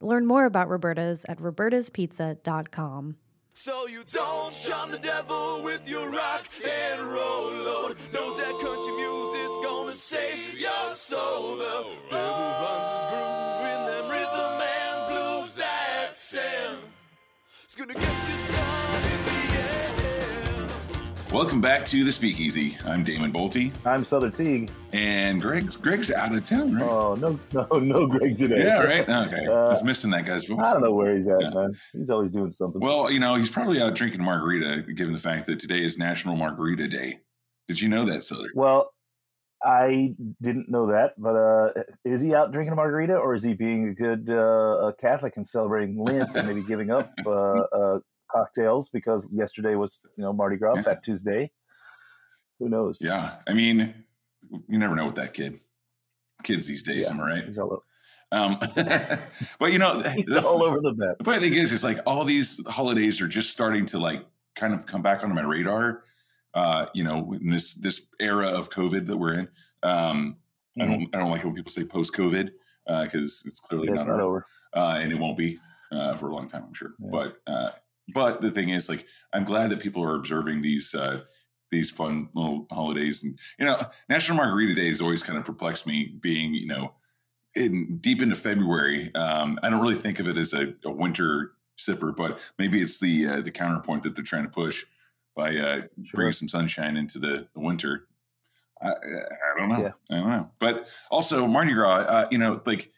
Learn more about Roberta's at robertaspizza.com. So you don't shun the devil with your rock and roll load. Knows that country music's gonna save your soul. The Welcome back to the Speakeasy. I'm Damon Boelte, I'm Sother Teague. and Greg's Greg's out of town, right? Oh no, no, no, Greg today. yeah, right. Okay, Uh, I was missing that guy's voice. I don't know where he's at, Yeah. man. He's always doing something. Well, you know, he's probably out drinking margarita, given the fact that today is National Margarita Day. Did you know that, Sother? Well, I didn't know that, but uh, is he out drinking a margarita, or is he being a good uh, a Catholic and celebrating Lent and maybe giving up uh, uh, cocktails because yesterday was you know Mardi Gras, Yeah. Fat Tuesday? Who knows? Yeah, I mean, you never know with that kid. Kids these days, Yeah. am I right? He's all, Um, but you know, he's the- all over the map. The funny thing is, is like all these holidays are just starting to like kind of come back onto my radar. Uh, you know, in this this era of COVID that we're in. Um, I don't I don't like it when people say post COVID because it's clearly It's not, not over, over. uh, and it won't be uh, for a long time, I'm sure. Yeah. But uh, but the thing is, like, I'm glad that people are observing these. Uh, these fun little holidays and you know national margarita day has always kind of perplexed me being you know in deep into February. Um, I don't really think of it as a, a winter sipper, but maybe it's the uh, the counterpoint that they're trying to push by uh, bringing some sunshine into the, the winter. I, I I don't know. Yeah. I don't know. But also Mardi Gras, uh, you know, like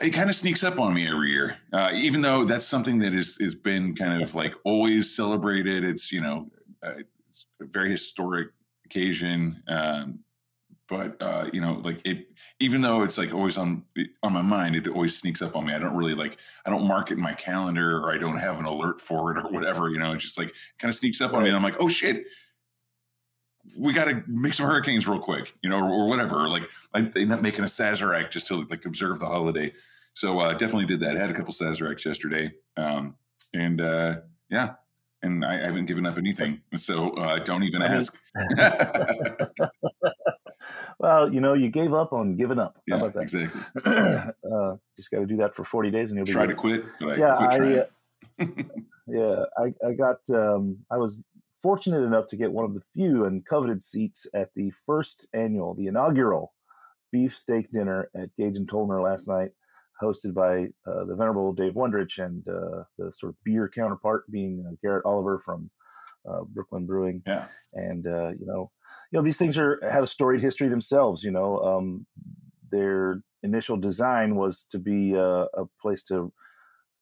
it kind of sneaks up on me every year, uh, even though that's something that is has been kind of like always celebrated. It's you know, uh, it's a very historic occasion. Um, but uh, you know, like it, even though it's like always on on my mind, it always sneaks up on me. I don't really like, I don't mark it in my calendar, or I don't have an alert for it, or whatever. You know, it's just like kind of sneaks up on me, and I'm like, oh shit, we got to make some hurricanes real quick, you know, or, or whatever. Like, like they not making a Sazerac just to like observe the holiday. So uh, definitely did that. I had a couple Sazeracs yesterday, um, and uh, yeah. And I haven't given up anything, so uh, don't even I mean- ask. Well, you know, you gave up on giving up. How yeah, about that? exactly. uh, just got to do that for 40 days and you'll be Try good. to quit, but I yeah, I, uh, yeah, I, I got, um, I was fortunate enough to get one of the few and coveted seats at the first annual, the inaugural beef steak dinner at Gage and Tollner last night, hosted by uh, the venerable Dave Wondrich and uh, the sort of beer counterpart being uh, Garrett Oliver from uh, Brooklyn Brewing yeah, and uh, you know, you know these things are have a storied history themselves. You know, um, their initial design was to be uh, a place to.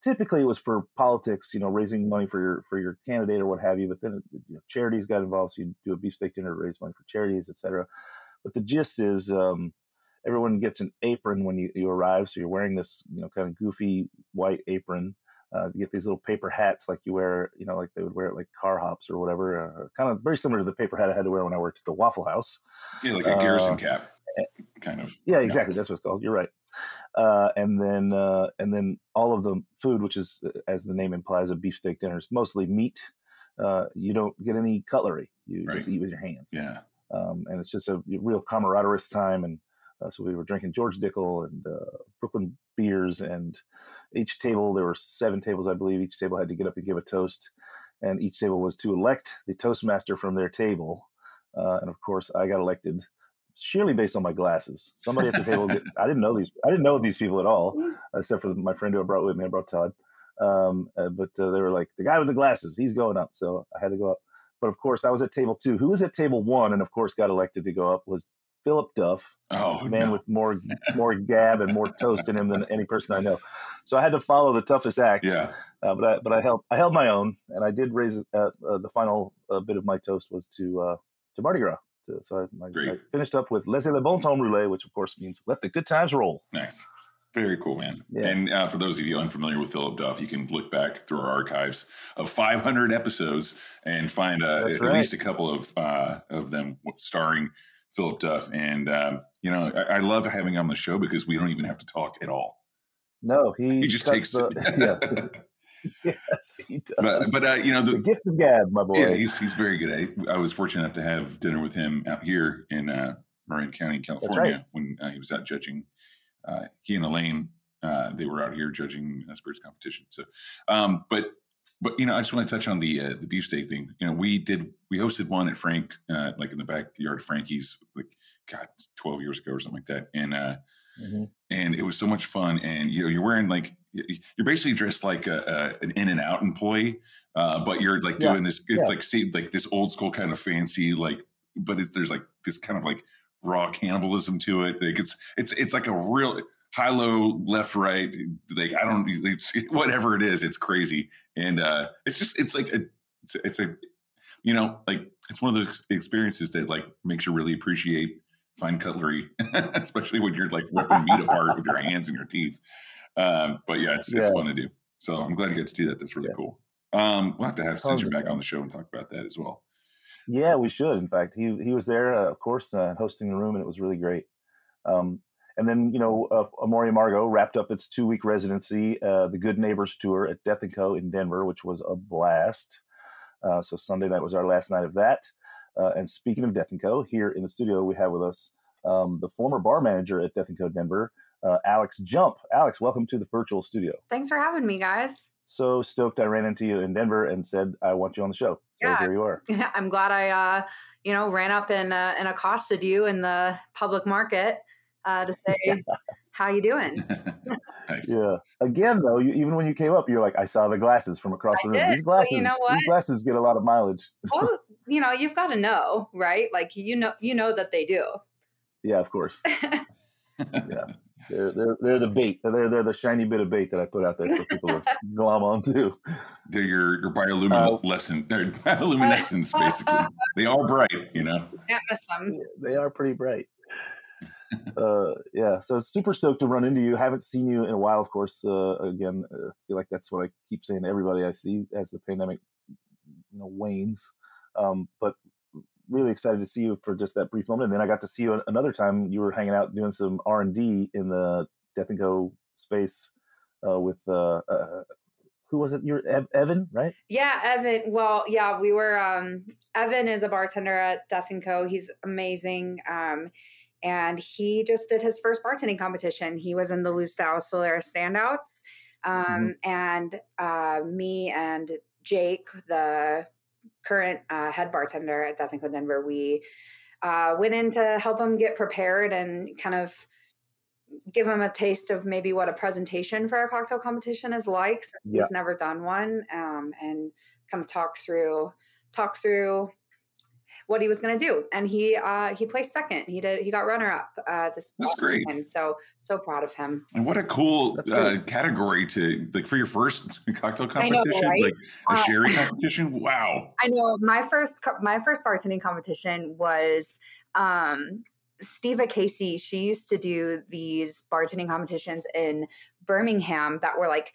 Typically, it was for politics. You know, raising money for your for your candidate or what have you. But then you know, charities got involved, so you do a beefsteak dinner to raise money for charities, etc. But the gist is. Um, Everyone gets an apron when you, you arrive, so you're wearing this, you know, kind of goofy white apron, uh, you get these little paper hats like you wear, you know, like they would wear at like car hops or whatever. Uh, kind of very similar to the paper hat I had to wear when I worked at the Waffle House. yeah, like a garrison Uh, cap, kind of. Yeah, exactly. That's what it's called. You're right. Uh, and then uh, and then all of the food, which is uh, as the name implies, a beefsteak dinner is mostly meat. uh, you don't get any cutlery. You Right. just eat with your hands. Yeah. Um, and it's just a real camaraderie time. And uh, so we were drinking George Dickel and uh, Brooklyn beers. And each table, there were seven tables, I believe. Each table had to get up and give a toast. And each table was to elect the Toastmaster from their table. Uh, and of course, I got elected sheerly based on my glasses. Somebody at the table, get, I didn't know these, I didn't know these people at all, except for my friend who I brought with me. I brought Todd. Um, uh, but uh, they were like, the guy with the glasses, he's going up. So I had to go up. But of course, I was at table two. Who was at table one, and of course, got elected to go up was Philip Duff, Oh, man no. with more more gab and more toast in him than any person I know. So I had to follow the toughest act. yeah. Uh, but I but I held I held my own, and I did raise uh, uh, the final uh, bit of my toast was to uh, to Mardi Gras. To- So I, I, I finished up with Laissez les bons temps rouler, which of course means let the good times roll. Nice. Very cool, man. Yeah. And uh, for those of you unfamiliar with Philip Duff, you can look back through our archives of 500 episodes and find uh, at right. least a couple of uh, of them starring Philip Duff. And um, you know, I, I love having him on the show because we don't even have to talk at all. No, he, He just takes the, it. yeah, yes, he does. but but uh, you know, the the, gift of gab, my boy. yeah, he's he's very good. I, I was fortunate enough to have dinner with him out here in uh, Marin County, California, when uh, he was out judging. Uh, he and Elaine, uh, they were out here judging uh, spirits competition. So, um, but but you know, I just want to touch on the uh, the beefsteak thing. You know, we did we hosted one at Frank, uh, like in the backyard of Frankie's, like God, twelve years ago or something like that, and. uh Mhm. and it was so much fun. And you know, you're wearing like you're basically dressed like a, a an In and Out employee, uh, but you're like Yeah, doing this it's yeah. like see like this old school kind of fancy like, but it, there's like this kind of like raw cannibalism to it. Like it's it's it's like a real high low left right like I don't it's whatever it is. It's crazy, and uh, it's just it's like a it's, it's a you know like it's one of those experiences that like makes you really appreciate fine cutlery, especially when you're like ripping meat apart with your hands and your teeth. Um, but yeah, it's, Yeah. it's fun to do. So I'm glad you got to do that. That's really Yeah. cool. Um, we'll have to have Sinjin back on the show and talk about that as well. Yeah, we should. In fact, he he was there, uh, of course, uh, hosting the room, and it was really great. Um, and then, you know, uh, Amor y Amargo wrapped up its two week residency, uh, the Good Neighbors tour at Death and Co. in Denver, which was a blast. Uh, so Sunday night was our last night of that. Uh, and speaking of Death and Co., here in the studio we have with us um, the former bar manager at Death and Co. Denver, uh, Alex Jump. Alex, welcome to the virtual studio. Thanks for having me, guys. So stoked I ran into you in Denver and said I want you on the show. So Yeah. here you are. I'm glad I, uh, you know, ran up and uh, and accosted you in the public market uh, to say, "How you doing?" nice. Yeah. Again, though, you, even when you came up, you're like, I saw the glasses from across I the room. did. These Well, glasses, you know what? these glasses get a lot of mileage. well, you know, you've got to know, right? Like you know, you know that they do. Yeah, of course. Yeah, they're they're they're the bait. They're they're the shiny bit of bait that I put out there for people to glom onto. They're your your Uh, bioluminescent, they're bioluminescence, basically. They are bright, you know. Can't miss them. They are pretty bright. Uh, yeah, so super stoked to run into you. Haven't seen you in a while, of course. Uh, again, uh, I feel like that's what I keep saying to everybody I see as the pandemic, you know, wanes. Um, but really excited to see you for just that brief moment. And then I got to see you another time. You were hanging out doing some R and D in the Death and Co space uh, with uh, uh, who was it? You're Ev- Evan, right? Yeah, Evan. Well, yeah, we were. Um, Evan is a bartender at Death and Co. He's amazing. Um, and he just did his first bartending competition. He was in the Lustau Solera standouts. Um, And uh, me and Jake, the current uh, head bartender at Death and Co. Denver, we uh, went in to help him get prepared and kind of give him a taste of maybe what a presentation for a cocktail competition is like. since Yeah. He's never done one, um, and kind of talk through talk through what he was going to do. And he uh, he placed second. He did. He got runner up uh, this. That's last great. weekend. So so proud of him. And what a cool uh, category to like for your first cocktail I know, competition, right? like a Uh, sherry competition. Wow. I know my first my first bartending competition was um Steva Casey. She used to do these bartending competitions in Birmingham that were like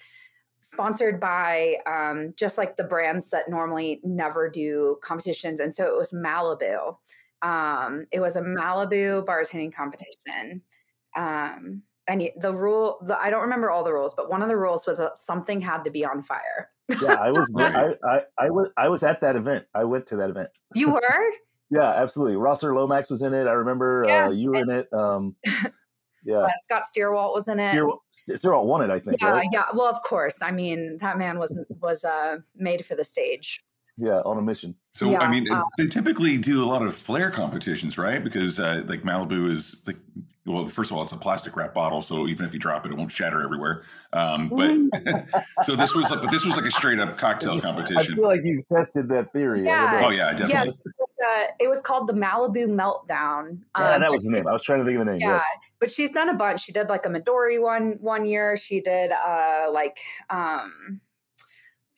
sponsored by um, just like the brands that normally never do competitions, and so it was Malibu. Um, it was a Malibu bartending competition. Um, and the rule, the, I don't remember all the rules, but one of the rules was that something had to be on fire. Yeah, I was, I, I, I was I was at that event. I went to that event. You were? Yeah, absolutely. Rosser Lomax was in it. I remember Yeah, uh, you were in it. Yeah, Uh, Scott Steerwalt was in it. Steer, Steerwalt won it, I think. yeah, right? yeah. Well, of course. I mean, that man was was uh, made for the stage. Yeah, on a mission. So Yeah, I mean, um, they typically do a lot of flare competitions, right? Because uh, like Malibu is like, well, first of all, it's a plastic wrap bottle, so even if you drop it, it won't shatter everywhere. Um, but so this was like, but this was like a straight up cocktail competition I feel like you've tested that theory. Yeah. Oh yeah, definitely. Yes, it was, uh, it was called the Malibu Meltdown. Yeah, Um, that was the name. I was trying to think of a name. Yeah, Yes. but she's done a bunch. She did like a Midori one one year. She did uh like um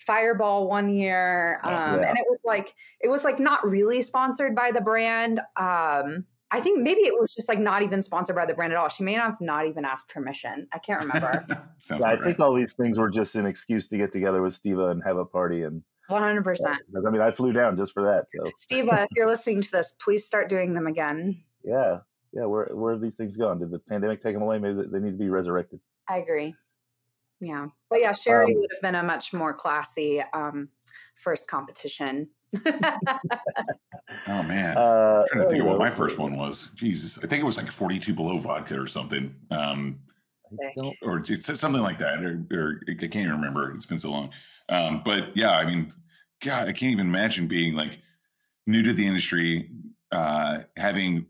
Fireball one year. Um Awesome. Yeah. and it was like it was like not really sponsored by the brand. Um I think maybe it was just like not even sponsored by the brand at all. She may not have not even asked permission. I can't remember. Sounds Yeah, I about think all these things were just an excuse to get together with Steva and have a party. And One hundred percent. because I mean, I flew down just for that. So Steva, if you're listening to this, please start doing them again. yeah, yeah. Where where have these things gone? Did the pandemic take them away? Maybe they need to be resurrected. I agree. Yeah. But yeah, Sherry Um, would have been a much more classy um, first competition. Oh man. Uh, I'm trying to think of what my first one was. Jesus, I think it was like 42 below vodka or something, um, or it's something like that. Or, or I can't even remember. It's been so long. Um, but yeah, I mean, God, I can't even imagine being like new to the industry, uh, having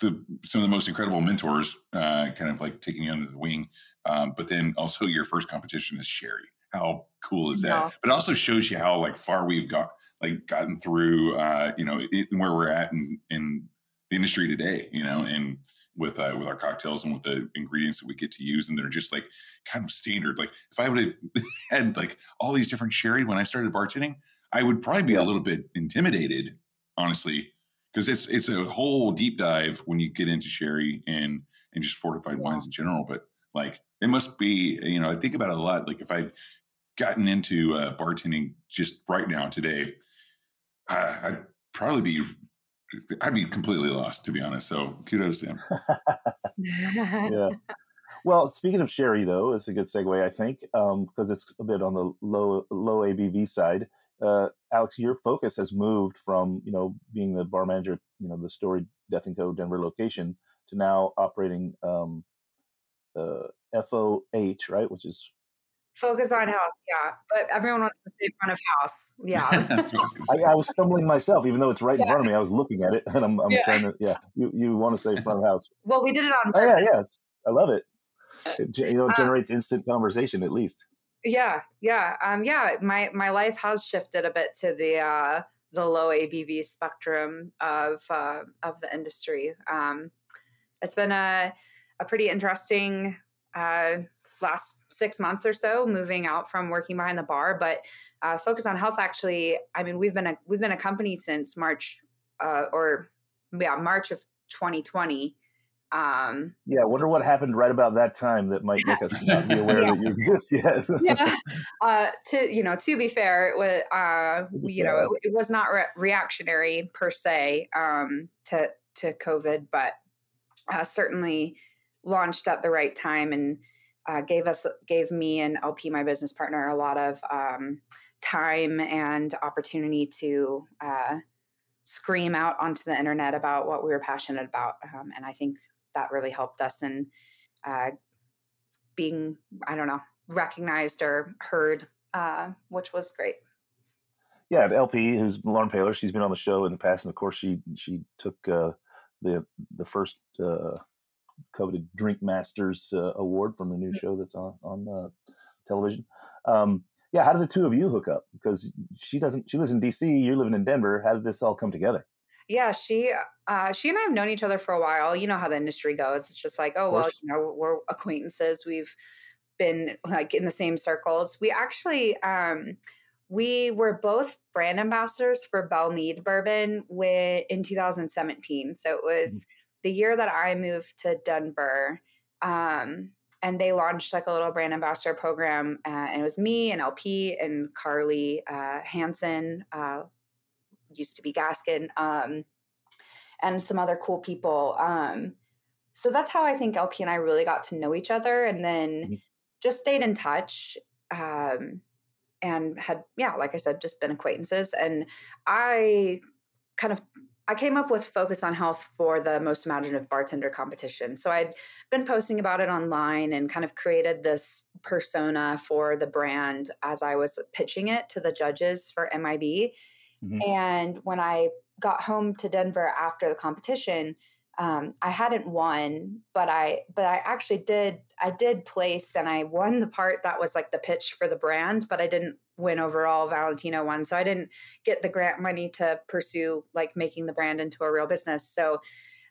the some of the most incredible mentors, uh, kind of like taking you under the wing. Um, but then also your first competition is Sherry. How cool is that? Yeah. But it also shows you how like far we've got like gotten through uh you know it, where we're at in in the industry today you know and with uh with our cocktails and with the ingredients that we get to use and they're just like kind of standard like if i would have had like all these different sherry when i started bartending i would probably be a little bit intimidated honestly because it's it's a whole deep dive when you get into sherry and and just fortified Yeah. wines in general but like it must be you know i think about it a lot like if i gotten into uh, bartending just right now today, uh, I'd probably be I'd be completely lost to be honest. So kudos to him. yeah. Well, speaking of sherry, though, it's a good segue, I think, because it's a bit on the low low ABV side. Uh, Alex, your focus has moved from you know being the bar manager, you know, the Story Death and Co. Denver location to now operating um, uh, FOH, right, which is Focus on house, yeah. But everyone wants to say front of house. Yeah. I was I, was stumbling myself, even though it's right in front of me. I was looking at it, and I'm, I'm Yeah. trying to. Yeah, you, you want to say front of house? well, we did it on Oh yeah, purpose. yeah. I love it. it. You know, it Uh, generates instant conversation at least. Yeah, yeah, um, yeah. My my life has shifted a bit to the uh, the low ABV spectrum of uh, of the industry. Um, it's been a a pretty interesting uh, last six months or so, moving out from working behind the bar. But uh, focus on health. Actually, I mean, we've been a we've been a company since March uh, or yeah March of 2020. Um, Yeah, I wonder what happened right about that time that might make us not be aware Yeah. that you exist yet. yeah. Uh, to you know, to be fair, it was uh, you know, it, it was not re- reactionary per se um, to to COVID, but uh, certainly launched at the right time and uh, gave us gave me and LP, my business partner, a lot of um, time and opportunity to uh, scream out onto the internet about what we were passionate about, um, and I think that really helped us in uh, being, I don't know, recognized or heard, uh, which was great. yeah, LP, who's Lauren Paylor, she's been on the show in the past, and of course, she she took uh, the the first uh, coveted Drink Masters uh, award from the new show that's on on uh, television. Um, yeah, how did the two of you hook up? Because she doesn't, she lives in DC, you're living in Denver. How did this all come together? Yeah, she uh, she and I have known each other for a while. You know how the industry goes. It's just like, oh well, you know, we're acquaintances. We've been like in the same circles. We actually um we were both brand ambassadors for Belle Meade Bourbon with, in 2017. So it was the year that I moved to Denver. Um, and they launched like a little brand ambassador program. Uh, and it was me and LP and Carly uh, Hansen, uh, used to be Gaskin, um, and some other cool people. Um, so that's how I think LP and I really got to know each other and then Mhm. just stayed in touch. Um, and had yeah like i said just been acquaintances and i kind of i came up with focus on health for the most imaginative bartender competition so i'd been posting about it online and kind of created this persona for the brand as i was pitching it to the judges for mib Mhm. and when i got home to denver after the competition um, I hadn't won, but I but I actually did I did place and I won the part that was like the pitch for the brand, but I didn't win overall. Valentino won, so I didn't get the grant money to pursue like making the brand into a real business. So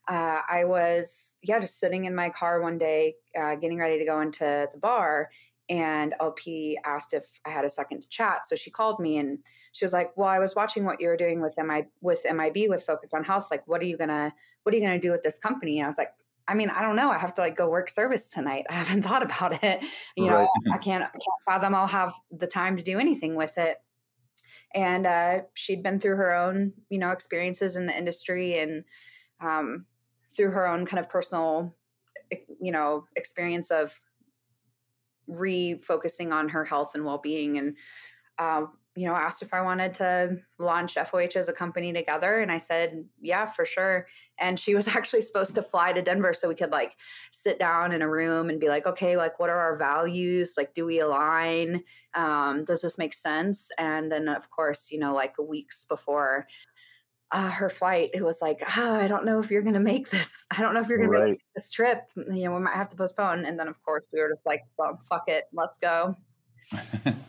uh, I was yeah just sitting in my car one day, uh, getting ready to go into the bar, and LP asked if I had a second to chat. So she called me and she was like, "Well, I was watching what you were doing with MI with MIB with Focus on Health. Like, what are you gonna what are you gonna do with this company?" And I was like, "I mean, I don't know. I have to like go work service tonight. I haven't thought about it. You know, Right. I can't I can't fathom I'll have the time to do anything with it." And uh, she'd been through her own you know experiences in the industry and um, through her own kind of personal you know experience of refocusing on her health and well-being and uh, you know asked if i wanted to launch foh as a company together and i said yeah for sure. And she was actually supposed to fly to denver so we could like sit down in a room and be like okay like what are our values? Like do we align? Um, does this make sense? And then of course you know like weeks before uh, her flight it was like oh i don't know if you're gonna make this. I don't know if you're gonna Right. make this trip. You know we might have to postpone. And then of course we were just like well fuck it. Let's go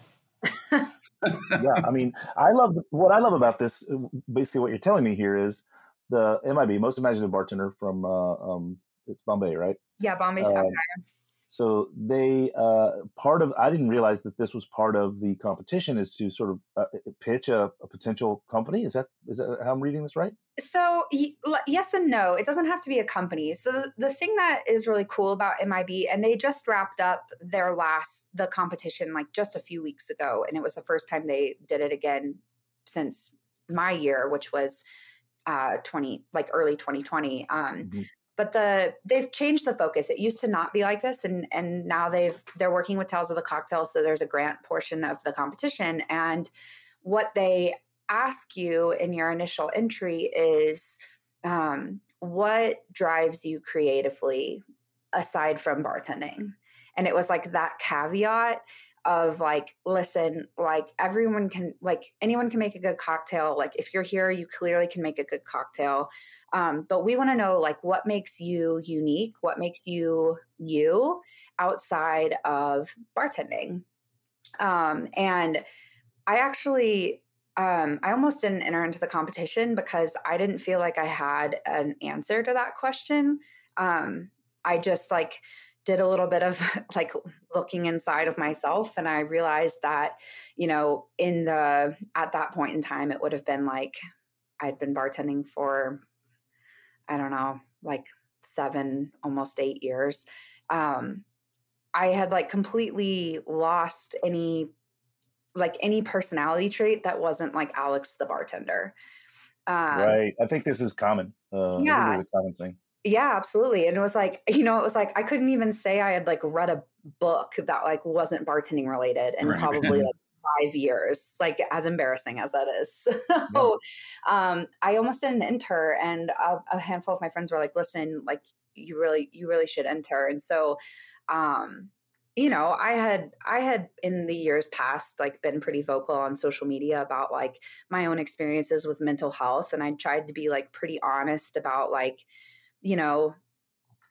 yeah, I mean, I love what I love about this. uh, Basically, what you're telling me here is the MIB, most imaginative bartender from uh, um, it's Bombay, right? yeah bombay Um, sapphire So they uh, part of I didn't realize that this was part of the competition is to sort of uh, pitch a, a potential company. Is that is that how I'm reading this right? So yes and no. It doesn't have to be a company. So the, the thing that is really cool about MIB, and they just wrapped up their last the competition like just a few weeks ago, and it was the first time they did it again since my year, which was uh 20 like early 2020. Um, Mhm. But the they've changed the focus. It used to not be like this, and and now they've they're working with Tales of the Cocktail, so there's a grant portion of the competition, and what they ask you in your initial entry is um, what drives you creatively aside from bartending and it was like that caveat of like listen like everyone can like anyone can make a good cocktail. Like if you're here you clearly can make a good cocktail. Um, but we want to know like what makes you unique? What makes you you outside of bartending? Um, and i actually um, I almost didn't enter into the competition because I didn't feel like I had an answer to that question. Um, I just like did a little bit of like looking inside of myself and I realized that, you know, in the at that point in time it would have been like I'd been bartending for I don't know, like 7 almost 8 years. Um I had like completely lost any like any personality trait that wasn't like Alex the bartender. Um, right. I think this is common. Uh, Yeah. think it's a common thing. Yeah, absolutely. And it was like, you know, it was like I couldn't even say I had like read a book that like wasn't bartending related in Right. probably like five years, like as embarrassing as that is. So um I almost didn't enter and a, a handful of my friends were like, listen, like you really, you really should enter. And so um you know i had i had in the years past like been pretty vocal on social media about like my own experiences with mental health and i tried to be like pretty honest about like you know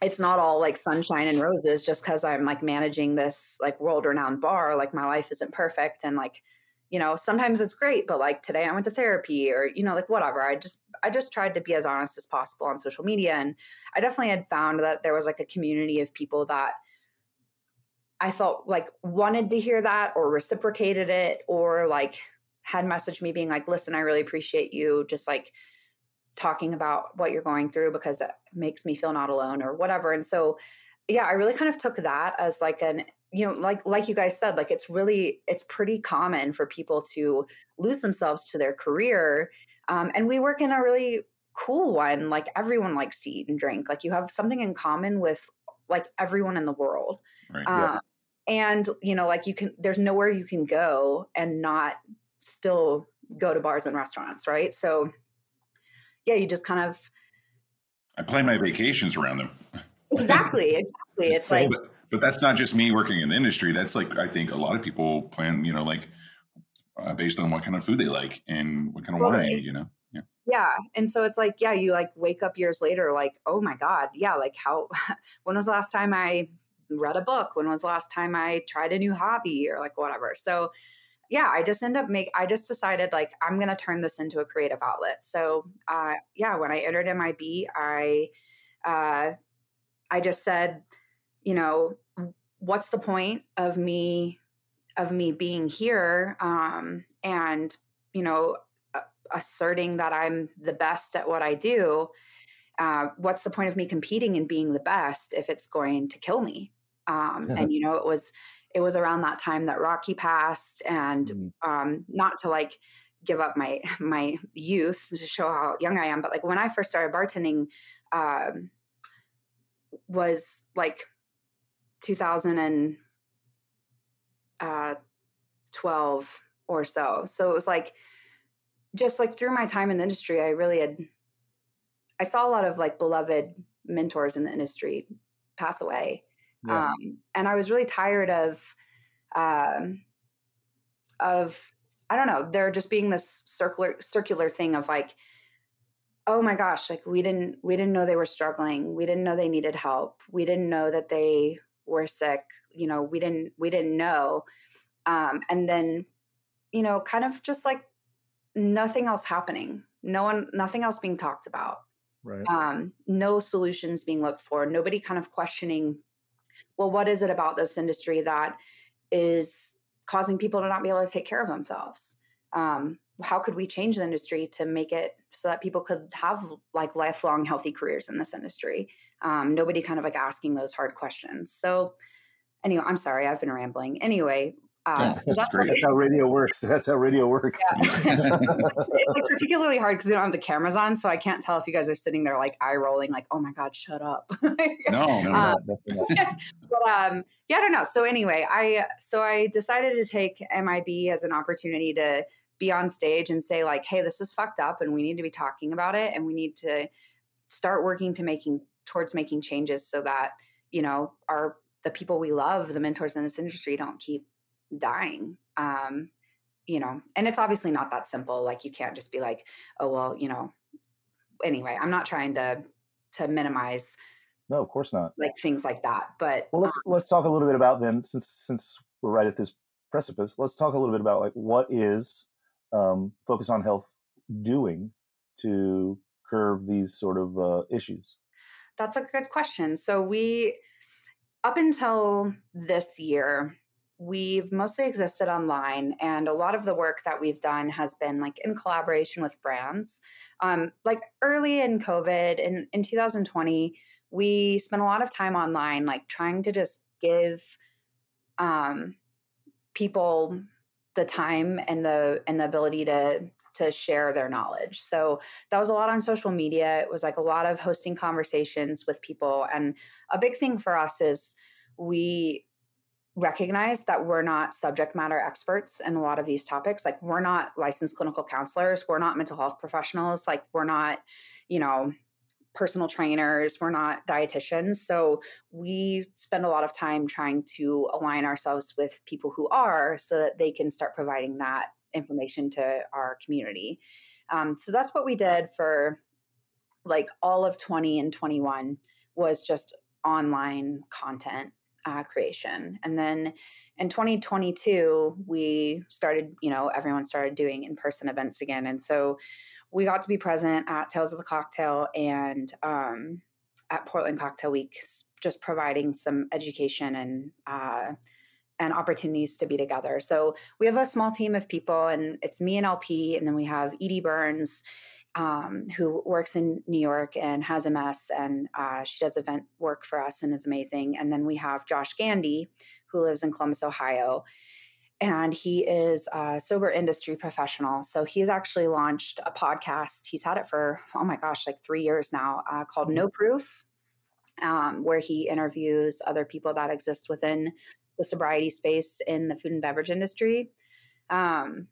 it's not all like sunshine and roses just because i'm like managing this like world renowned bar like my life isn't perfect and like you know sometimes it's great but like today i went to therapy or you know like whatever. I just i just tried to be as honest as possible on social media and i definitely had found that there was like a community of people that I felt like wanted to hear that or reciprocated it or like had messaged me being like, listen, I really appreciate you just like talking about what you're going through because that makes me feel not alone or whatever. And so, yeah, I really kind of took that as like an, you know, like, like you guys said, like it's really, it's pretty common for people to lose themselves to their career. Um, and we work in a really cool one. Like everyone likes to eat and drink. Like you have something in common with like everyone in the world. Right. Yeah. Um, and you know like you can there's nowhere you can go and not still go to bars and restaurants right so yeah you just kind of I plan my vacations around them. exactly exactly it's like but, but that's not just me working in the industry. That's like I think a lot of people plan, you know, like uh, based on what kind of food they like and what kind of wine, you know. Yeah. yeah and so it's like yeah you like wake up years later like oh my god yeah like how when was the last time i read a book when was the last time i tried a new hobby or like whatever so yeah i just end up make i just decided like i'm going to turn this into a creative outlet so uh yeah when i entered mib i uh i just said you know what's the point of me of me being here um and you know asserting that I'm the best at what I do, uh, what's the point of me competing and being the best if it's going to kill me? Um, Yeah. and you know, it was it was around that time that Rocky passed, and Mm. um, not to like give up my my youth to show how young I am, but like when I first started bartending, um, was like 2012 uh, or so. So it was like just like through my time in the industry, I really had I saw a lot of like beloved mentors in the industry pass away. Yeah. Um, and I was really tired of um of I don't know, there just being this circular circular thing of like, oh my gosh, like we didn't we didn't know they were struggling. We didn't know they needed help. We didn't know that they were sick. You know, we didn't we didn't know. Um, and then, you know, kind of just like nothing else happening. No one nothing else being talked about right. um, no solutions being looked for, nobody kind of questioning, well, what is it about this industry that is causing people to not be able to take care of themselves? Um, how could we change the industry to make it so that people could have like lifelong healthy careers in this industry? Um, nobody kind of like asking those hard questions. So, anyway, I'm sorry, I've been rambling. Anyway, uh, Yeah, so that's that's great. How radio works. That's how radio works. it's like particularly hard because they don't have the cameras on, so I can't tell if you guys are sitting there like eye rolling, like, "Oh my god, shut up." No, no, Uh, no. But um, yeah, I don't know. So anyway, I so I decided to take MIB as an opportunity to be on stage and say like, "Hey, this is fucked up, and we need to be talking about it, and we need to start working to making towards making changes so that you know our the people we love, the mentors in this industry, don't keep dying." Um, you know, and it's obviously not that simple. Like you can't just be like, "Oh well," you know. Anyway, I'm not trying to to minimize No, of course not. like things like that, but Well, let's let's talk a little bit about then, since since we're right at this precipice. Let's talk a little bit about like what is um, Focus on Health doing to curve these sort of uh, issues. That's a good question. So we up until this year, we've mostly existed online and a lot of the work that we've done has been like in collaboration with brands. Um, like early in COVID in, in 2020, we spent a lot of time online, like trying to just give um, people the time and the and the ability to to share their knowledge. So that was a lot on social media. It was like a lot of hosting conversations with people. And a big thing for us is we recognize that we're not subject matter experts in a lot of these topics. Like we're not licensed clinical counselors, we're not mental health professionals, like we're not, you know, personal trainers, we're not dietitians. So we spend a lot of time trying to align ourselves with people who are so that they can start providing that information to our community. Um, so that's what we did for like all of 20 and 21 was just online content uh, creation. And then in 2022, we started, you know, everyone started doing in person events again. And so we got to be present at Tales of the Cocktail and um, at Portland Cocktail Week, just providing some education and uh, and opportunities to be together. So we have a small team of people, and it's me and LP, and then we have Edie Burns, um, who works in New York and has a MS, and uh, she does event work for us and is amazing. And then we have Josh Gandy, who lives in Columbus, Ohio, and he is a sober industry professional. So he's actually launched a podcast. He's had it for oh my gosh, like three years now, uh, called No Proof, um, where he interviews other people that exist within the sobriety space in the food and beverage industry. Um,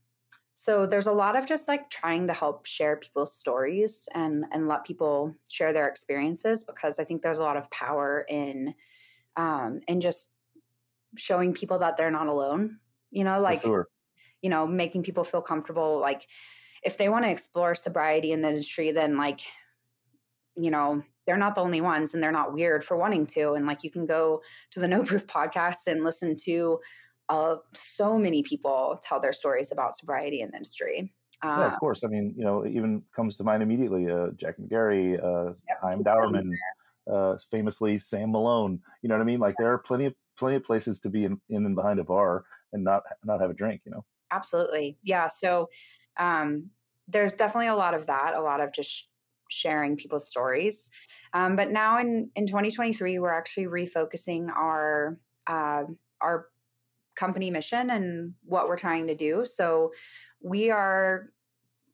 so there's a lot of just like trying to help share people's stories and and let people share their experiences because I think there's a lot of power in um, in just showing people that they're not alone. You know, like sure. you know, making people feel comfortable. Like if they want to explore sobriety in the industry, then like you know they're not the only ones and they're not weird for wanting to and like you can go to the no proof podcast and listen to uh, so many people tell their stories about sobriety in the industry. Uh, yeah, of course. I mean, you know, it even comes to mind immediately uh, Jack McGarry, uh, yep, Chaim Dauerman, uh, famously Sam Malone. You know what I mean? Like there are plenty of plenty of places to be in, in and behind a bar and not not have a drink. You know. Absolutely, yeah. So um, there's definitely a lot of that, a lot of just sharing people's stories. Um, but now in in 2023, we're actually refocusing our uh, our company mission and what we're trying to do. So we are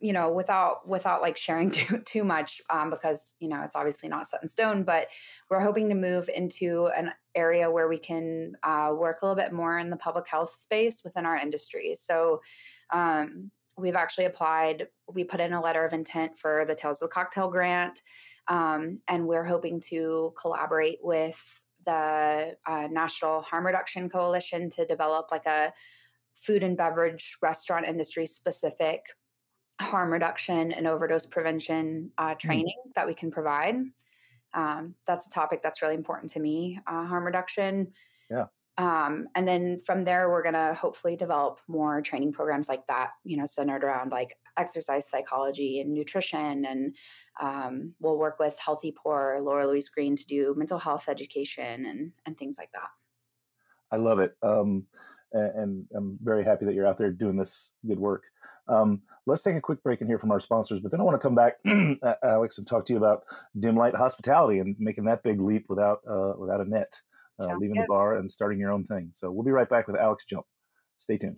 you know without without like sharing too too much um, because you know it's obviously not set in stone but we're hoping to move into an area where we can uh, work a little bit more in the public health space within our industry so um, we've actually applied we put in a letter of intent for the tales of the cocktail grant um, and we're hoping to collaborate with the uh, National Harm Reduction Coalition to develop like a food and beverage restaurant industry specific harm reduction and overdose prevention uh, mm. training mm. that we can provide. Um, that's a topic that's really important to me uh, harm reduction. Yeah. Um, and then from there, we're going to hopefully develop more training programs like that, you know, centered around like exercise psychology and nutrition. And um, we'll work with Healthy Pour, Laura Louise Green to do mental health education and, and things like that. I love it. Um, and, I'm very happy that you're out there doing this good work. Um, let's take a quick break and hear from our sponsors, but then I want to come back, Alex, and talk to you about dim light hospitality and making that big leap without uh, without a net, uh, leaving good. the bar and starting your own thing. So we'll be right back with Alex Jump. Stay tuned.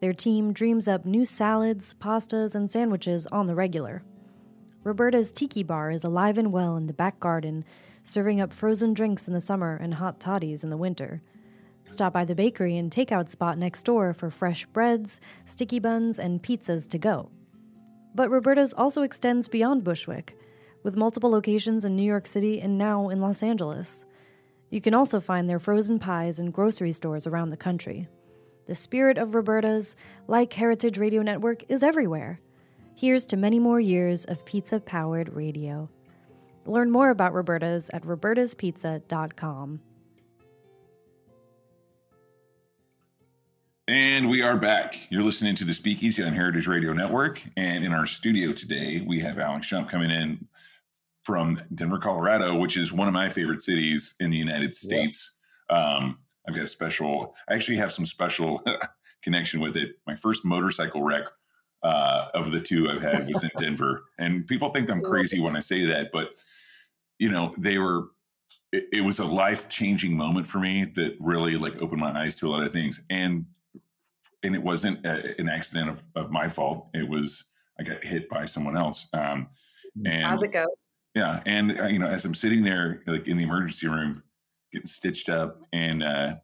Their team dreams up new salads, pastas, and sandwiches on the regular. Roberta's Tiki Bar is alive and well in the back garden, serving up frozen drinks in the summer and hot toddies in the winter. Stop by the bakery and takeout spot next door for fresh breads, sticky buns, and pizzas to go. But Roberta's also extends beyond Bushwick, with multiple locations in New York City and now in Los Angeles. You can also find their frozen pies in grocery stores around the country. The spirit of Roberta's, like Heritage Radio Network, is everywhere. Here's to many more years of pizza powered radio. Learn more about Roberta's at robertaspizza.com. And we are back. You're listening to the Speakeasy on Heritage Radio Network. And in our studio today, we have Alex Jump coming in from Denver, Colorado, which is one of my favorite cities in the United States. Yeah. Um, I've got a special. I actually have some special connection with it. My first motorcycle wreck uh, of the two I've had was in Denver, and people think I'm crazy when I say that, but you know they were. It, it was a life changing moment for me that really like opened my eyes to a lot of things, and and it wasn't a, an accident of, of my fault. It was I got hit by someone else. Um, and as it goes. Yeah, and uh, you know, as I'm sitting there, like in the emergency room, getting stitched up, and uh,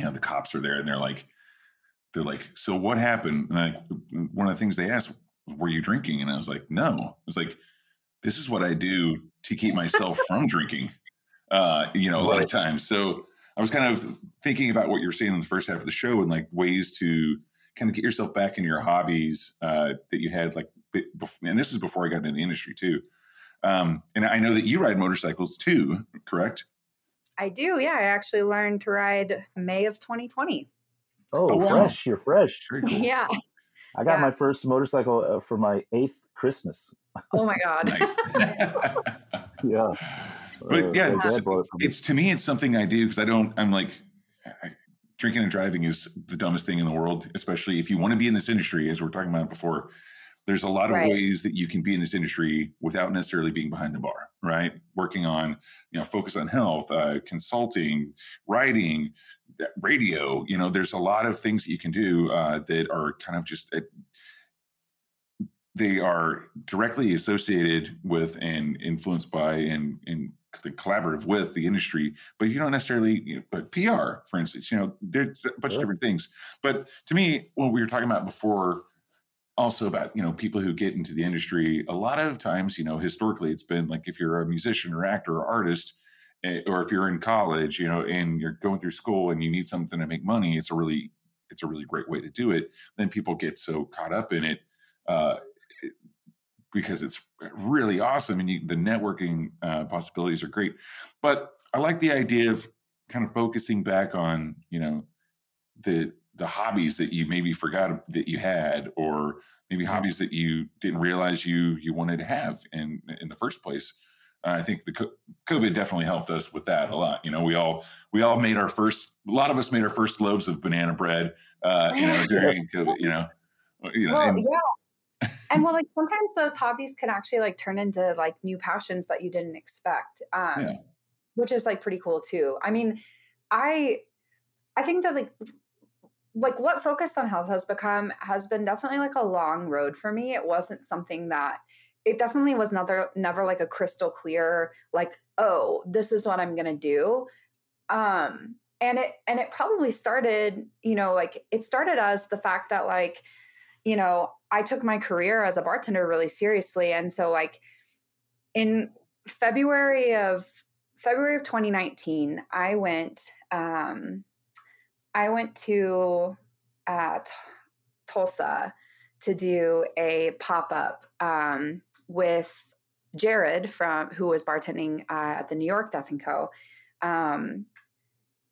you know the cops are there, and they're like, they're like, so what happened? And I, one of the things they asked, were you drinking? And I was like, no. It's like, this is what I do to keep myself from drinking. Uh, you know, a lot of times. So I was kind of thinking about what you were saying in the first half of the show and like ways to kind of get yourself back into your hobbies uh, that you had like, and this is before I got into the industry too. Um, and I know that you ride motorcycles too, correct? I do. Yeah, I actually learned to ride May of 2020. Oh, Oh, wow. fresh! You're fresh. Cool. yeah. I got Yeah. my first motorcycle uh, for my eighth Christmas. Oh my God. Yeah, But Uh, yeah, it's, dad bought it for me. it's to me, it's something I do because I don't. I'm like, I, drinking and driving is the dumbest thing in the world. Especially if you want to be in this industry, as we are talking about before. There's a lot of Right. ways that you can be in this industry without necessarily being behind the bar, right? Working on, you know, focus on health, uh, consulting, writing, radio. You know, there's a lot of things that you can do uh, that are kind of just uh, they are directly associated with and influenced by and and collaborative with the industry, but you don't necessarily. You know, but PR, for instance, you know, there's a bunch Sure. of different things. But to me, what we were talking about before, also about you know people who get into the industry, a lot of times, you know, historically, it's been like if you're a musician or actor or artist. eh, Or if you're in college, you know, and you're going through school and you need something to make money, it's a really, it's a really great way to do it. Then people get so caught up in it, uh, because it's really awesome and you, the networking uh, possibilities are great. But I like the idea of kind of focusing back on you know the the hobbies that you maybe forgot that you had, or maybe hobbies that you didn't realize you you wanted to have in in the first place. I think the COVID definitely helped us with that a lot. You know, we all we all made our first. A lot of us made our first loaves of banana bread. Uh, you know, during COVID. You know, you know, well, and- yeah. and well, like sometimes those hobbies can actually like turn into like new passions that you didn't expect. Um, Yeah. which is like pretty cool too. I mean, I I think that like like what focused on health has become has been definitely like a long road for me. It wasn't something that it definitely was never never like a crystal clear like oh this is what I'm gonna do. Um, and it and it probably started you know like it started as the fact that like you know I took my career as a bartender really seriously, and so like in February of February of 2019, I went um, I went to uh, T- Tulsa to do a pop up um, with Jared from who was bartending uh, at the New York Death and Co. Um,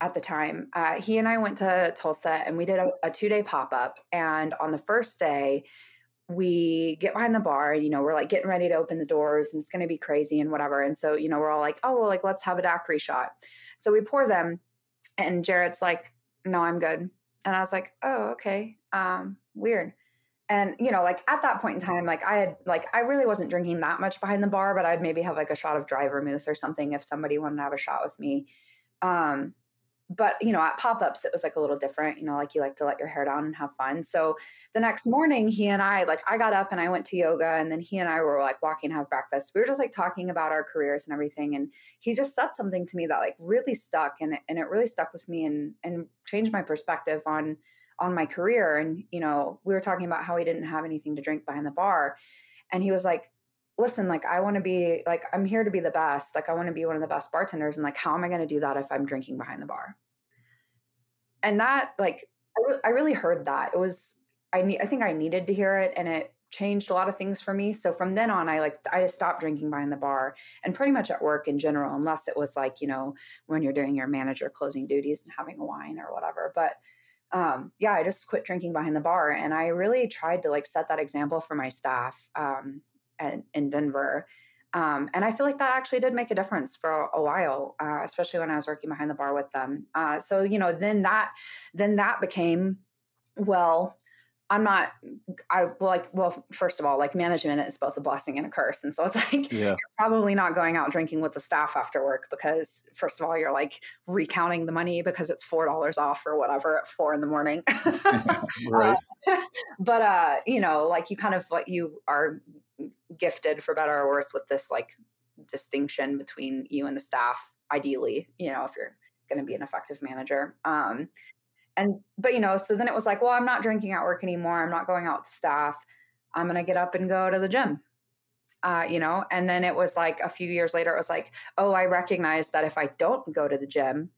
at the time, uh, he and I went to Tulsa and we did a, a two day pop up. And on the first day, we get behind the bar, and you know, we're like getting ready to open the doors and it's going to be crazy and whatever. And so, you know, we're all like, oh, well, like, let's have a daiquiri shot. So we pour them and Jared's like, no, I'm good. And I was like, oh, okay. Um, weird. And, you know, like at that point in time, like I had, like, I really wasn't drinking that much behind the bar, but I'd maybe have like a shot of dry vermouth or something if somebody wanted to have a shot with me. Um, but you know at pop-ups it was like a little different you know like you like to let your hair down and have fun. So the next morning he and i like i got up and i went to yoga and then he and i were like walking have breakfast. We were just like talking about our careers and everything and he just said something to me that like really stuck and it, and it really stuck with me and and changed my perspective on on my career. And you know we were talking about how he didn't have anything to drink behind the bar and he was like listen like i want to be like i'm here to be the best like i want to be one of the best bartenders and like how am i going to do that if i'm drinking behind the bar? And that like I, re- I really heard that. It was i need i think i needed to hear it and it changed a lot of things for me. So from then on i like i just stopped drinking behind the bar and pretty much at work in general unless it was like you know when you're doing your manager closing duties and having a wine or whatever. But um, yeah i just quit drinking behind the bar and i really tried to like set that example for my staff um, at, in denver um, and I feel like that actually did make a difference for a, a while, uh, especially when I was working behind the bar with them. Uh, so you know, then that then that became well. I'm not. I like. Well, first of all, like management is both a blessing and a curse, and so it's like Yeah. you're probably not going out drinking with the staff after work because first of all, you're like recounting the money because it's four dollars off or whatever at four in the morning. Right. but uh, you know, like you kind of like you are gifted for better or worse with this like distinction between you and the staff ideally you know if you're going to be an effective manager. Um and but you know so then it was like well i'm not drinking at work anymore. I'm not going out with the staff. I'm going to get up and go to the gym. Uh, you know and then it was like a few years later it was like oh i recognize that if i don't go to the gym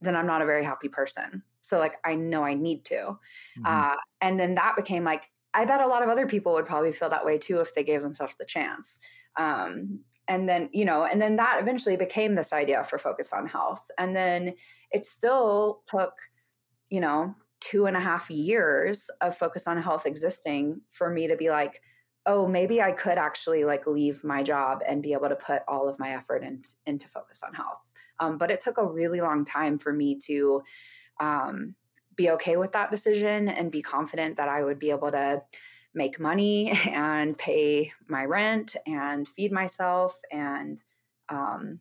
then i'm not a very happy person. So like i know i need to. Mhm. uh, and then that became like, I bet a lot of other people would probably feel that way too if they gave themselves the chance. Um, and then, you know, and then that eventually became this idea for Focus on Health. And then it still took, you know, two and a half years of focus on health existing for me to be like, oh, maybe I could actually like leave my job and be able to put all of my effort in, into focus on health. Um, but it took a really long time for me to um, be okay with that decision and be confident that I would be able to make money and pay my rent and feed myself and um,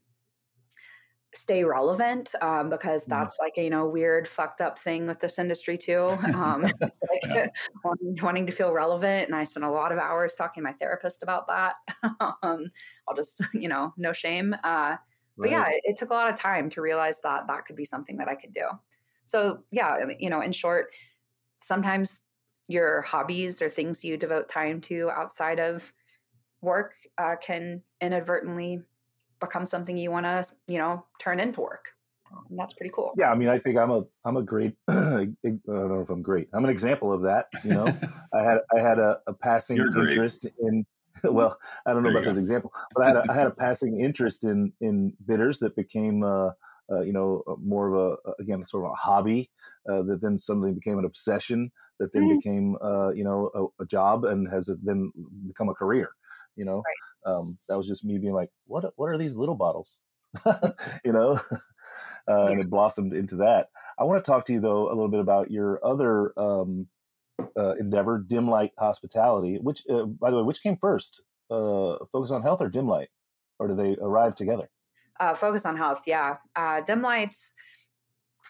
stay relevant um, because Mm-hmm. that's like a you know weird fucked up thing with this industry too um, like Yeah. wanting, wanting to feel relevant and i spent a lot of hours talking to my therapist about that um, i'll just you know no shame uh, but yeah it, it took a lot of time to realize that that could be something that i could do so yeah you know in short sometimes your hobbies or things you devote time to outside of work uh, can inadvertently become something you want to you know turn into work and that's pretty cool Yeah, I mean, I think I'm a I'm a great. I don't know if I'm great. I'm an example of that. You know, I had I had a, a passing interest in. Well, I don't know There about this go. example, but I had a, I had a passing interest in in bitters that became, uh, uh, you know, uh, more of a again sort of a hobby uh, that then suddenly became an obsession that then Mhm. became, uh, you know, a, a job and has then become a career. You know, um, that was just me being like, what what are these little bottles? you know, uh, and it blossomed into that. I want to talk to you though a little bit about your other um, uh, endeavor, Dim Light Hospitality. Which, uh, by the way, which came first? Uh, Focus on Health or Dim Light, or do they arrive together? Uh, focus on health yeah uh, dim lights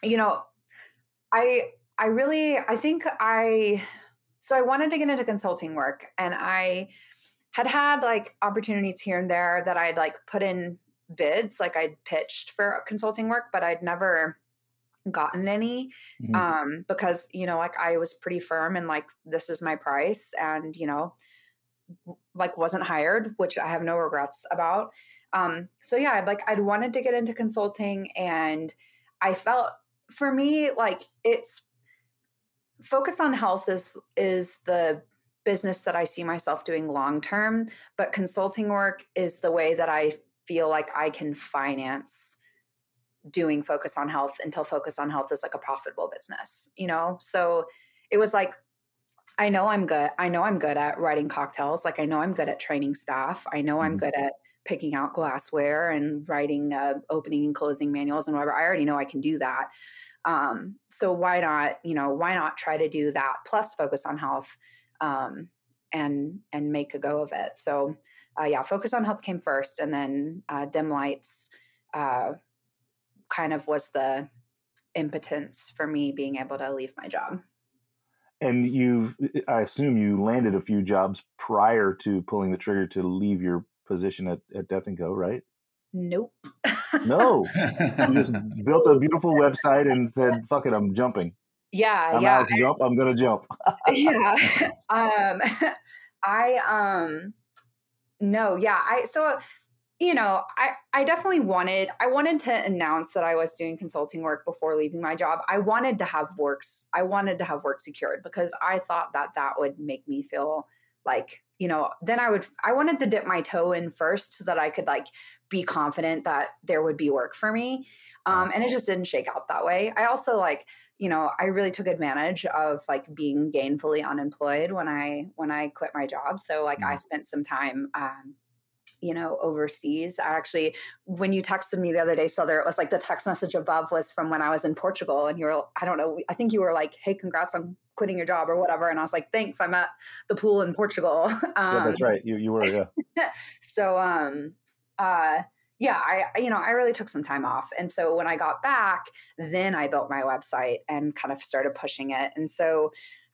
you know i i really i think i so i wanted to get into consulting work and i had had like opportunities here and there that i'd like put in bids like i'd pitched for consulting work but i'd never gotten any Mhm. um because you know like i was pretty firm and like this is my price and you know like wasn't hired which i have no regrets about um so yeah i'd like i'd wanted to get into consulting and i felt for me like it's focus on health is is the business that i see myself doing long term but consulting work is the way that i feel like i can finance doing focus on health until focus on health is like a profitable business you know so it was like i know i'm good i know i'm good at writing cocktails like i know i'm good at training staff i know i'm Mhm. good at picking out glassware and writing uh, opening and closing manuals and whatever i already know i can do that. Um, so why not you know why not try to do that plus focus on health um, and and make a go of it. So uh, yeah focus on health came first and then uh, dim lights uh, kind of was the impotence for me being able to leave my job. And you, I assume you landed a few jobs prior to pulling the trigger to leave your position at, at Death and Co. Right? nope No, you just built a beautiful website and said, "Fuck it, I'm jumping. yeah I'm yeah out to jump. I'm gonna jump." yeah um i um no yeah i so you know i i definitely wanted i wanted to announce that i was doing consulting work before leaving my job i wanted to have works i wanted to have work secured because i thought that that would make me feel like you know then i would i wanted to dip my toe in first so that i could like be confident that there would be work for me. Um, and it just didn't shake out that way. I also like you know i really took advantage of like being gainfully unemployed when i when i quit my job. So like i spent some time um, you know overseas i actually when you texted me the other day so there it was like the text message above was from when i was in portugal and you were i don't know i think you were like hey congrats on quitting your job or whatever and i was like thanks i'm at the pool in portugal um, yeah, that's right. You you were yeah. so um uh yeah i you know i really took some time off and so when i got back then i built my website and kind of started pushing it and so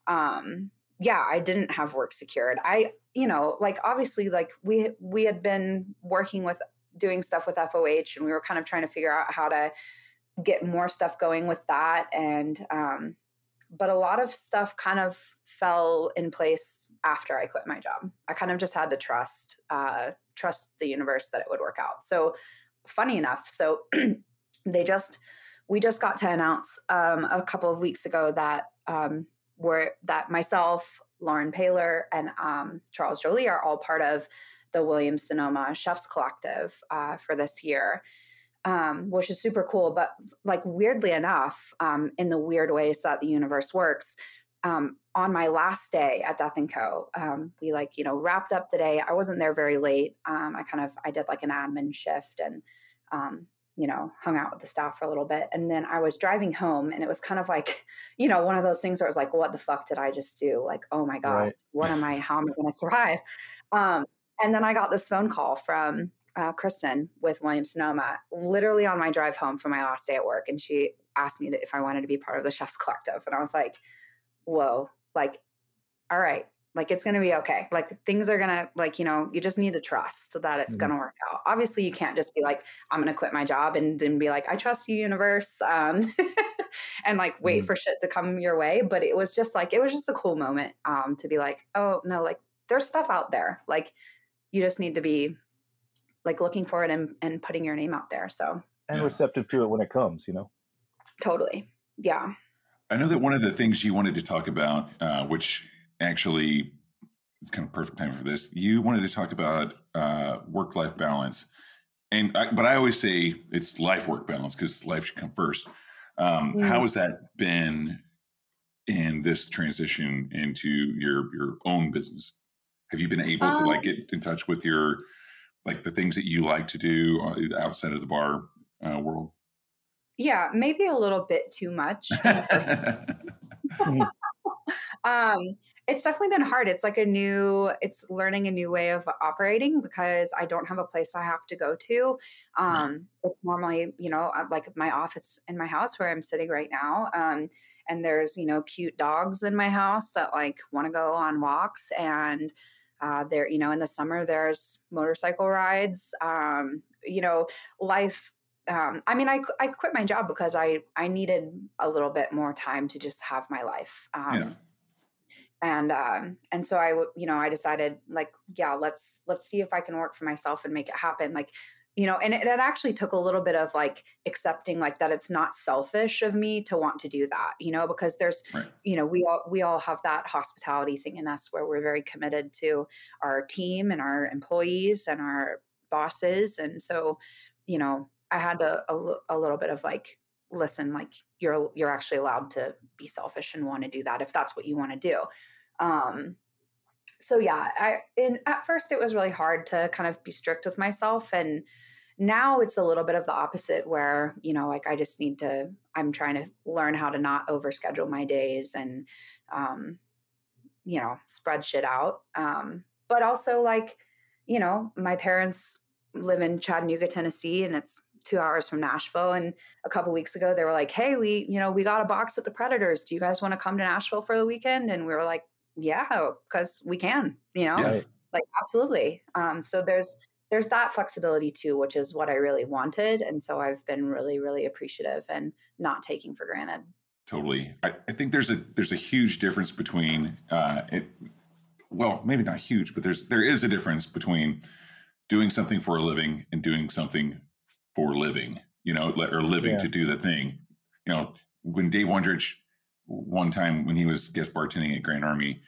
um yeah i didn't have work secured i you know like obviously like we we had been working with doing stuff with foh and we were kind of trying to figure out how to get more stuff going with that and um but a lot of stuff kind of fell in place after I quit my job. I kind of just had to trust uh, trust the universe that it would work out. So funny enough, so they just we just got to announce um, a couple of weeks ago that um, we're that myself, Lauren Paylor, and um, Charles Joly are all part of the Williams Sonoma Chefs Collective uh, for this year. um, which is super cool. But like weirdly enough, um, in the weird ways that the universe works, um, on my last day at Death and Co, um, we like you know wrapped up the day. I wasn't there very late. Um, I kind of I did like an admin shift and um, you know hung out with the staff for a little bit, and then I was driving home, and it was kind of like you know one of those things where it was like, what the fuck did I just do? Like, oh my god, Right. what am I? How am I going to survive? Um, and then I got this phone call from uh, Kristen with Williams Sonoma, literally on my drive home from my last day at work, and she asked me if I wanted to be part of the Chefs Collective, and I was like, "Whoa, like, all right, like it's gonna be okay. Like things are gonna, like you know, you just need to trust that it's Mhm. gonna work out. Obviously, you can't just be like, I'm gonna quit my job and and be like, I trust you, universe, um, and like wait Mhm. for shit to come your way. But it was just like it was just a cool moment um, to be like, oh no, like there's stuff out there, like you just need to be like looking for it and, and putting your name out there. So and Yeah. receptive to it when it comes. You know. totally. Yeah. I know that one of the things you wanted to talk about, uh, which actually it's kind of perfect time for this, you wanted to talk about uh, work life balance. And I, but I always say it's life work balance because life should come first. Um, Mm. How has that been in this transition into your your own business? Have you been able to Um, like get in touch with your like the things that you like to do uh, outside of the bar uh, world? Yeah. Maybe a little bit too much. in the first um it's definitely been hard it's like a new it's learning a new way of operating because i don't have a place i have to go to um it's normally you know uh, like my office in my house where i'm sitting right now um and there's you know cute dogs in my house that like want to go on walks and uh, there you know in the summer there's motorcycle rides um you know life um, I mean, I, I quit my job because I, I needed a little bit more time to just have my life. Um, yeah. And, um, and so I, you know, I decided like, yeah, let's, let's see if I can work for myself and make it happen. Like, you know, and it, it actually took a little bit of like accepting like that it's not selfish of me to want to do that, you know, because there's, Right. you know, we all, we all have that hospitality thing in us where we're very committed to our team and our employees and our bosses. And so, you know, I had a, a, a little bit of like, listen, like you're you're actually allowed to be selfish and want to do that if that's what you want to do. Um, so yeah, I in at first it was really hard to kind of be strict with myself, and now it's a little bit of the opposite where you know like I just need to. I'm trying to learn how to not overschedule my days and um, you know spread shit out. Um, but also like you know my parents live in Chattanooga, Tennessee, and it's two hours from Nashville. And a couple weeks ago, they were like, "Hey, we, you know, we got a box at the Predators. Do you guys want to come to Nashville for the weekend?" And we were like, "Yeah, because we can." You know, Yeah. Like absolutely. Um, so there's there's that flexibility too, which is what I really wanted, and so I've been really, really appreciative and not taking for granted. Totally. I, I think there's a there's a huge difference between uh, it. Well, maybe not huge, but there's there is a difference between doing something for a living and doing something for living. You know, or living Yeah. to do the thing. You know, when Dave Wondrich one time when he was guest bartending at Grand Army,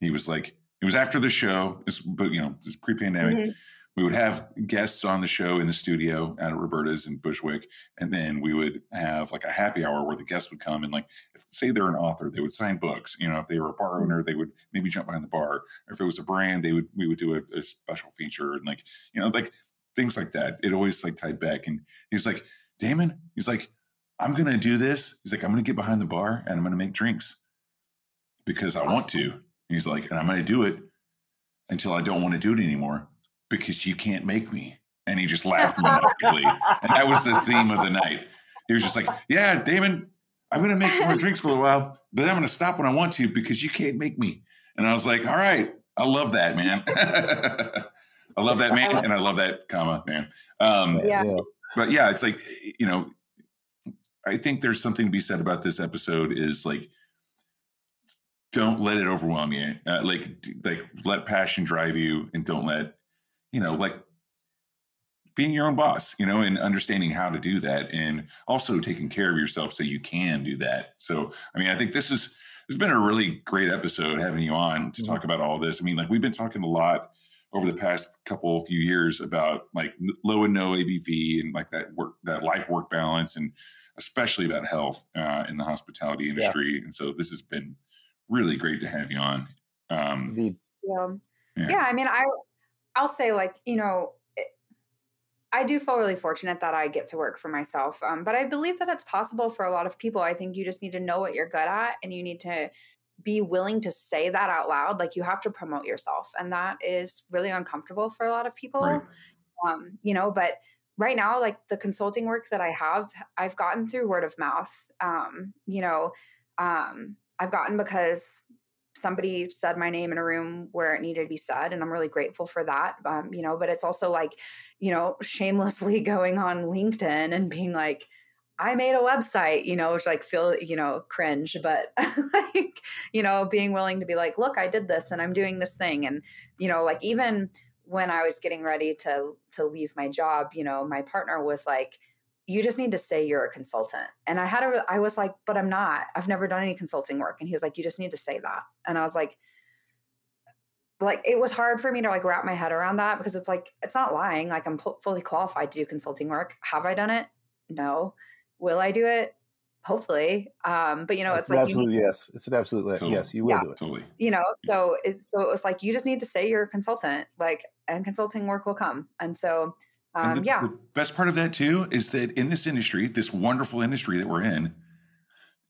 he was like, it was after the show, but you know, this pre-pandemic. Mhm. We would have guests on the show in the studio out at Roberta's in Bushwick, and then we would have like a happy hour where the guests would come and like if say they're an author, they would sign books. You know, if they were a bar owner, they would maybe jump behind the bar. Or if it was a brand, they would we would do a, a special feature and like you know like things like that. It always like tied back. And he's like, Damon, he's like, I'm gonna do this. He's like, I'm gonna get behind the bar and I'm gonna make drinks because I want to. He's like, and I'm gonna do it until I don't want to do it anymore because you can't make me. And he just laughed maniacally. and that was the theme of the night. He was just like, Yeah, Damon, I'm gonna make some more drinks for a while, but then I'm gonna stop when I want to because you can't make me. And I was like, All right, I love that, man. I love that man, and I love that comma, man. Um, Yeah. but yeah, it's like you know, I think there's something to be said about this episode. Is like, don't let it overwhelm you. Uh, like, like let passion drive you, and don't let you know, like being your own boss. You know, and understanding how to do that, and also taking care of yourself so you can do that. So, I mean, I think this is this has been a really great episode having you on to Mhm. talk about all this. I mean, like we've been talking a lot over the past couple few years about like low and no ABV and like that work, that life work balance, and especially about health uh, in the hospitality industry. Yeah. And so this has been really great to have you on. Um, yeah. yeah. yeah. I mean, I, I'll say like, you know, I do feel really fortunate that I get to work for myself. Um, but I believe that it's possible for a lot of people. I think you just need to know what you're good at and you need to be willing to say that out loud. Like you have to promote yourself. And that is really uncomfortable for a lot of people. Right. Um, you know, but right now, like the consulting work that I have, I've gotten through word of mouth. Um, you know, um, I've gotten because somebody said my name in a room where it needed to be said and i'm really grateful for that um, you know but it's also like you know shamelessly going on linkedin and being like i made a website you know which like feel you know cringe but like you know being willing to be like look i did this and i'm doing this thing and you know like even when i was getting ready to to leave my job you know my partner was like you just need to say you're a consultant. And I had a, I was like, but I'm not. I've never done any consulting work. And he was like, you just need to say that. And I was like, like it was hard for me to like wrap my head around that because it's like it's not lying. Like I'm fully qualified to do consulting work. Have I done it? No. Will I do it? Hopefully. Um, but you know, it's, it's like absolutely you, yes. It's an absolute totally. yes. You will yeah, do it. Totally. You know, so it's so it was like you just need to say you're a consultant, like, and consulting work will come. And so um, the, yeah. The best part of that too is that in this industry, this wonderful industry that we're in,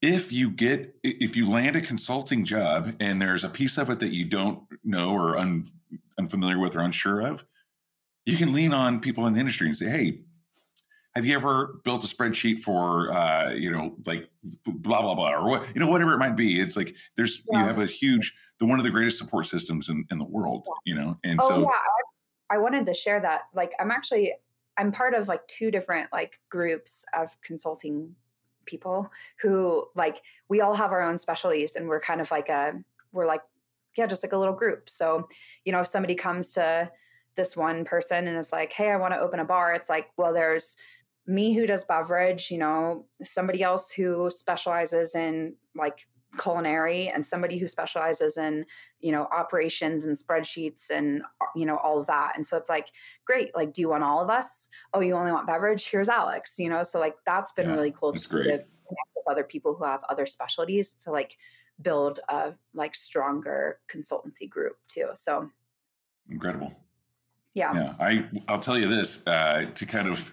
if you get if you land a consulting job and there's a piece of it that you don't know or un, unfamiliar with or unsure of, you can lean on people in the industry and say, "Hey, have you ever built a spreadsheet for uh, you know like blah blah blah or what you know whatever it might be?" It's like there's yeah. you have a huge the one of the greatest support systems in, in the world, you know, and oh, so yeah. I wanted to share that. Like, I'm actually I'm part of like two different like groups of consulting people who like we all have our own specialties and we're kind of like a we're like yeah just like a little group so you know if somebody comes to this one person and is like hey i want to open a bar it's like well there's me who does beverage you know somebody else who specializes in like culinary and somebody who specializes in you know operations and spreadsheets and you know all of that. And so it's like great like do you want all of us? Oh you only want beverage? Here's alex you know? So like that's been yeah, really cool to connect with other people who have other specialties to like build a like stronger consultancy group too so. Incredible. Yeah. Yeah i i'll tell you this uh to kind of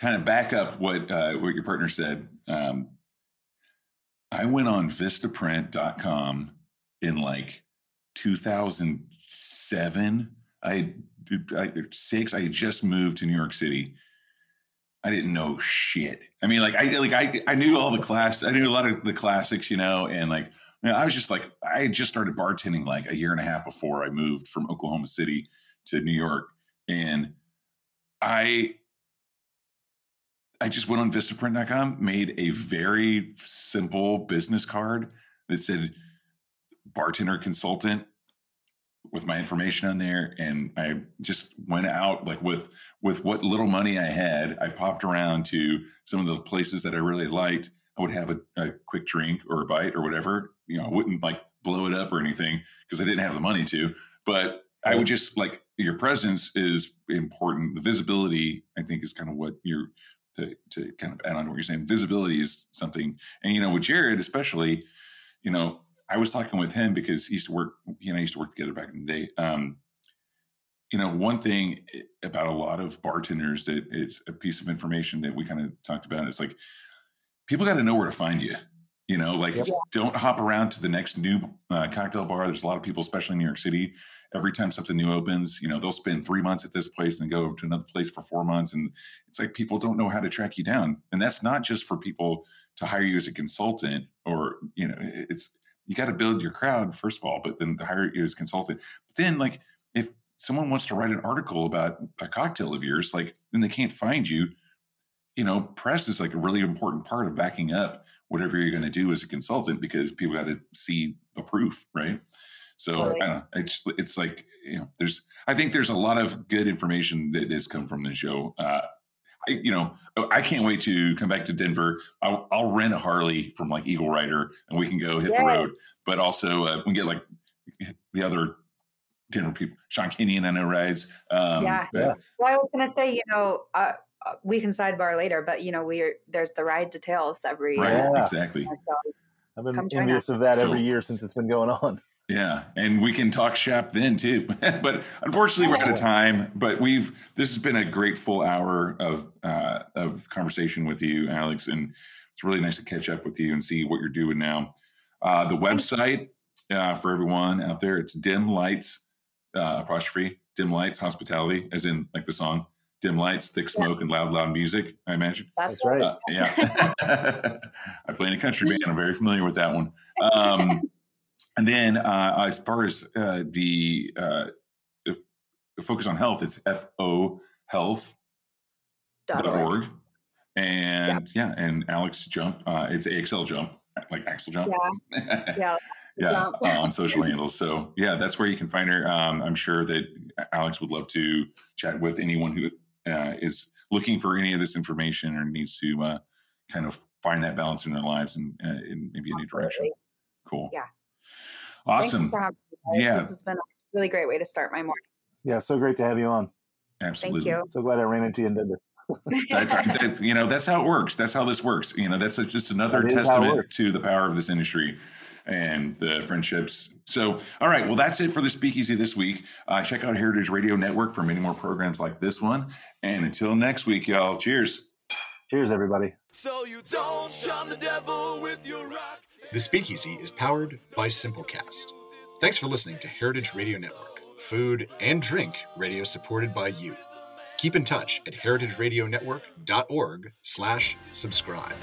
kind of back up what uh what your partner said um I went on Vistaprint.com in like 2007. I, I six. I had just moved to New York City. I didn't know shit. I mean, like I like I I knew all the class. I knew a lot of the classics, you know, and like you know, I was just like I had just started bartending like a year and a half before I moved from Oklahoma City to New York, and I I just went on Vistaprint.com, made a very simple business card that said bartender consultant with my information on there. And i just went out like with with what little money i had i popped around to some of the places that i really liked. I would have a, a quick drink or a bite or whatever. You know i wouldn't like blow it up or anything because i didn't have the money to but i would just like your presence is important. The visibility i think is kind of what you're to to kind of add on to what you're saying. Visibility is something, and you know, with Jared especially, you know, I was talking with him because he used to work. He and I used to work together back in the day. Um, you know, one thing about a lot of bartenders that it's a piece of information that we kind of talked about is like people got to know where to find you. You know, like yep. don't hop around to the next new uh, cocktail bar. There's a lot of people, especially in New York City, every time something new opens, you know, they'll spend three months at this place and go to another place for four months. And it's like people don't know how to track you down. And that's not just for people to hire you as a consultant or, you know, it's, you got to build your crowd first of all, but then to hire you as a consultant. But then like if someone wants to write an article about a cocktail of yours, like then they can't find you, you know, press is like a really important part of backing up whatever you're going to do as a consultant because people got to see the proof, right? So really? I don't know. It's it's like you know, there's I think there's a lot of good information that has come from the show. Uh, I, you know, oh, I can't wait to come back to Denver. I'll, I'll rent a Harley from like Eagle Rider, and we can go hit yes. the road. But also, uh, we get like the other Denver people. Sean Kenyon, I know rides. Um, Yeah. but- Yeah. Well, I was gonna say, you know, uh, uh, we can sidebar later, but you know, we're there's the Ride to Tales every Right. year. Yeah. Exactly. So I've been envious of that every So- year since it's been going on. Yeah, and we can talk shop then too. but unfortunately, we're out of time. But we've this has been a great full hour of uh, of conversation with you, Alex, and it's really nice to catch up with you and see what you're doing now. Uh, the website uh, for everyone out there, it's Dim Lights uh, apostrophe Dim Lights Hospitality, as in like the song Dim Lights, Thick Smoke, and Loud Loud Music. I imagine. that's, That's right. Uh, yeah. I play in a country band. I'm very familiar with that one. Um, and then uh, as far as uh, the, uh, if, the focus on health, it's fo health Dot org. And yeah. and Alex Jump, uh, it's AXL Jump, like Axel Jump. Yeah, yeah. yeah, uh, on social handles. So yeah, that's where you can find her. Um, I'm sure that Alex would love to chat with anyone who uh, is looking for any of this information or needs to uh, kind of find that balance in their lives and uh, in maybe a new direction. Cool. Yeah. Thank you Awesome. for having me. Yeah. This has been a really great way to start my morning. Yeah, so great to have you on. Absolutely. Thank you. So glad I ran into you in Denver. That's, that- you know, that's how it works. That's how this works. You know, that's a, just another That is how it testament to the power of this industry and the friendships. So, all right. Well, that's it for the speakeasy this week. Uh, check out Heritage Radio Network for many more programs like this one. And until next week, y'all, cheers. Cheers, everybody. So you don't shun the devil with your rock. The Speakeasy is powered by Simplecast. Thanks for listening to Heritage Radio Network, food and drink radio supported by you. Keep in touch at heritageradionetwork.org slash subscribe.